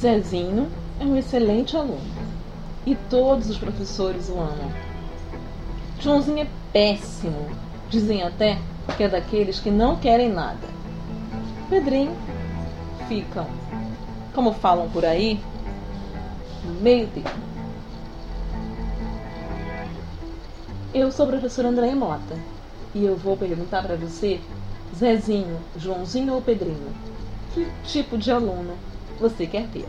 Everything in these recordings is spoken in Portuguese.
Zezinho é um excelente aluno e todos os professores o amam. Joãozinho é péssimo, dizem até que é daqueles que não querem nada. Pedrinho ficam, como falam por aí, meio termo. Eu sou a professora Andréia Mota e eu vou perguntar para você, Zezinho, Joãozinho ou Pedrinho, que tipo de aluno você quer ter?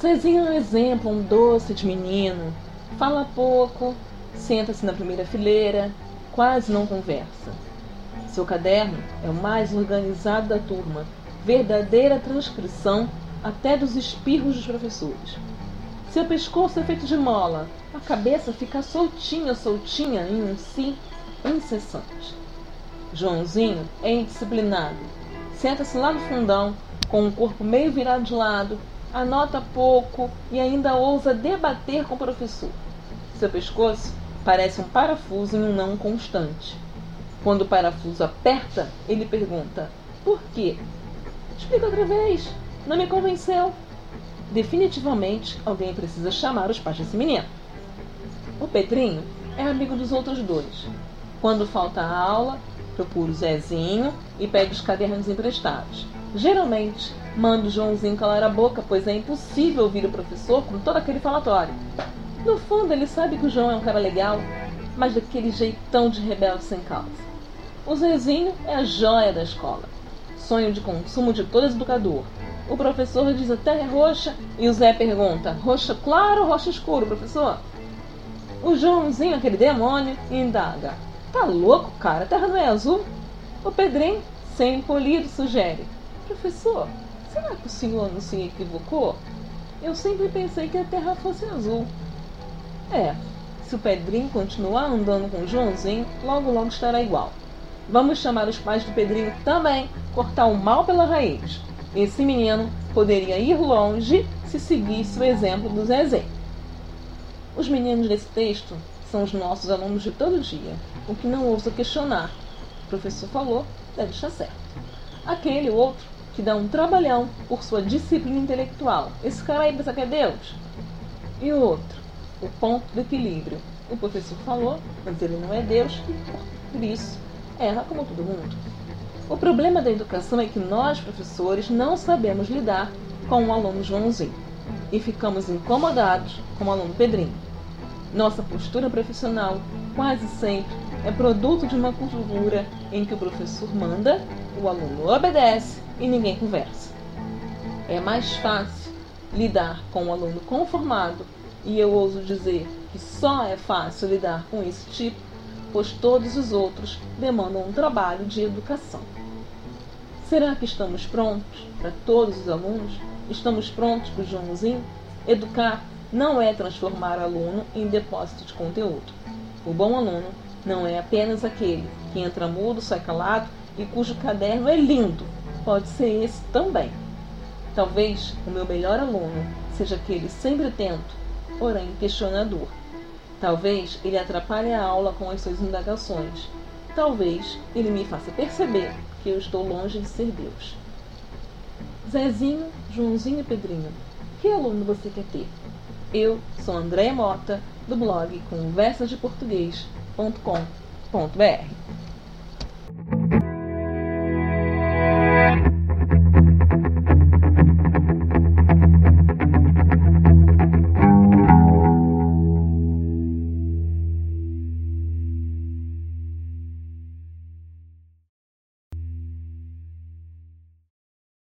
Zezinho é um exemplo, um doce de menino, fala pouco, senta-se na primeira fileira, quase não conversa. Seu caderno é o mais organizado da turma, verdadeira transcrição até dos espirros dos professores. Seu pescoço é feito de mola, a cabeça fica soltinha, soltinha em um si incessante. Joãozinho é indisciplinado. Senta-se lá no fundão, com o corpo meio virado de lado, anota pouco e ainda ousa debater com o professor. Seu pescoço parece um parafuso em um não constante. Quando o parafuso aperta, ele pergunta: Por quê? Explica outra vez. Não me convenceu. Definitivamente, alguém precisa chamar os pais desse menino. O Pedrinho é amigo dos outros dois. Quando falta a aula, procura o Zezinho e pede os cadernos emprestados. Geralmente, manda o Joãozinho calar a boca, pois é impossível ouvir o professor com todo aquele falatório. No fundo, ele sabe que o João é um cara legal, mas daquele jeitão de rebelde sem causa. O Zezinho é a joia da escola, sonho de consumo de todo educador. O professor diz a terra é roxa e o Zé pergunta: roxa claro ou roxa escuro, professor? O Joãozinho, aquele demônio, indaga: Tá louco, cara? A terra não é azul? O Pedrinho, sem polido, sugere: Professor, será que o senhor não se equivocou? Eu sempre pensei que a terra fosse azul. É, se o Pedrinho continuar andando com o Joãozinho, logo logo estará igual. Vamos chamar os pais do Pedrinho também, cortar o mal pela raiz. Esse menino poderia ir longe se seguisse o exemplo do Zezé. Os meninos desse texto são os nossos alunos de todo dia, o que não ousa questionar. O professor falou, deve estar certo. Aquele outro que dá um trabalhão por sua disciplina intelectual. Esse cara aí pensa que é Deus? E o outro, o ponto do equilíbrio. O professor falou, mas ele não é Deus e por isso erra como todo mundo. O problema da educação é que nós, professores, não sabemos lidar com o aluno Joãozinho e ficamos incomodados com o aluno Pedrinho. Nossa postura profissional quase sempre é produto de uma cultura em que o professor manda, o aluno obedece e ninguém conversa. É mais fácil lidar com um aluno conformado, e eu ouso dizer que só é fácil lidar com esse tipo, pois todos os outros demandam um trabalho de educação. Será que estamos prontos para todos os alunos? Estamos prontos para o Joãozinho? Educar não é transformar aluno em depósito de conteúdo. O bom aluno não é apenas aquele que entra mudo, sai calado e cujo caderno é lindo, pode ser esse também. Talvez o meu melhor aluno seja aquele sempre atento, porém questionador. Talvez ele atrapalhe a aula com as suas indagações. Talvez ele me faça perceber que eu estou longe de ser Deus. Zezinho, Joãozinho e Pedrinho, que aluno você quer ter? Eu sou Andréia Mota, do blog conversasdeportuguês.com.br.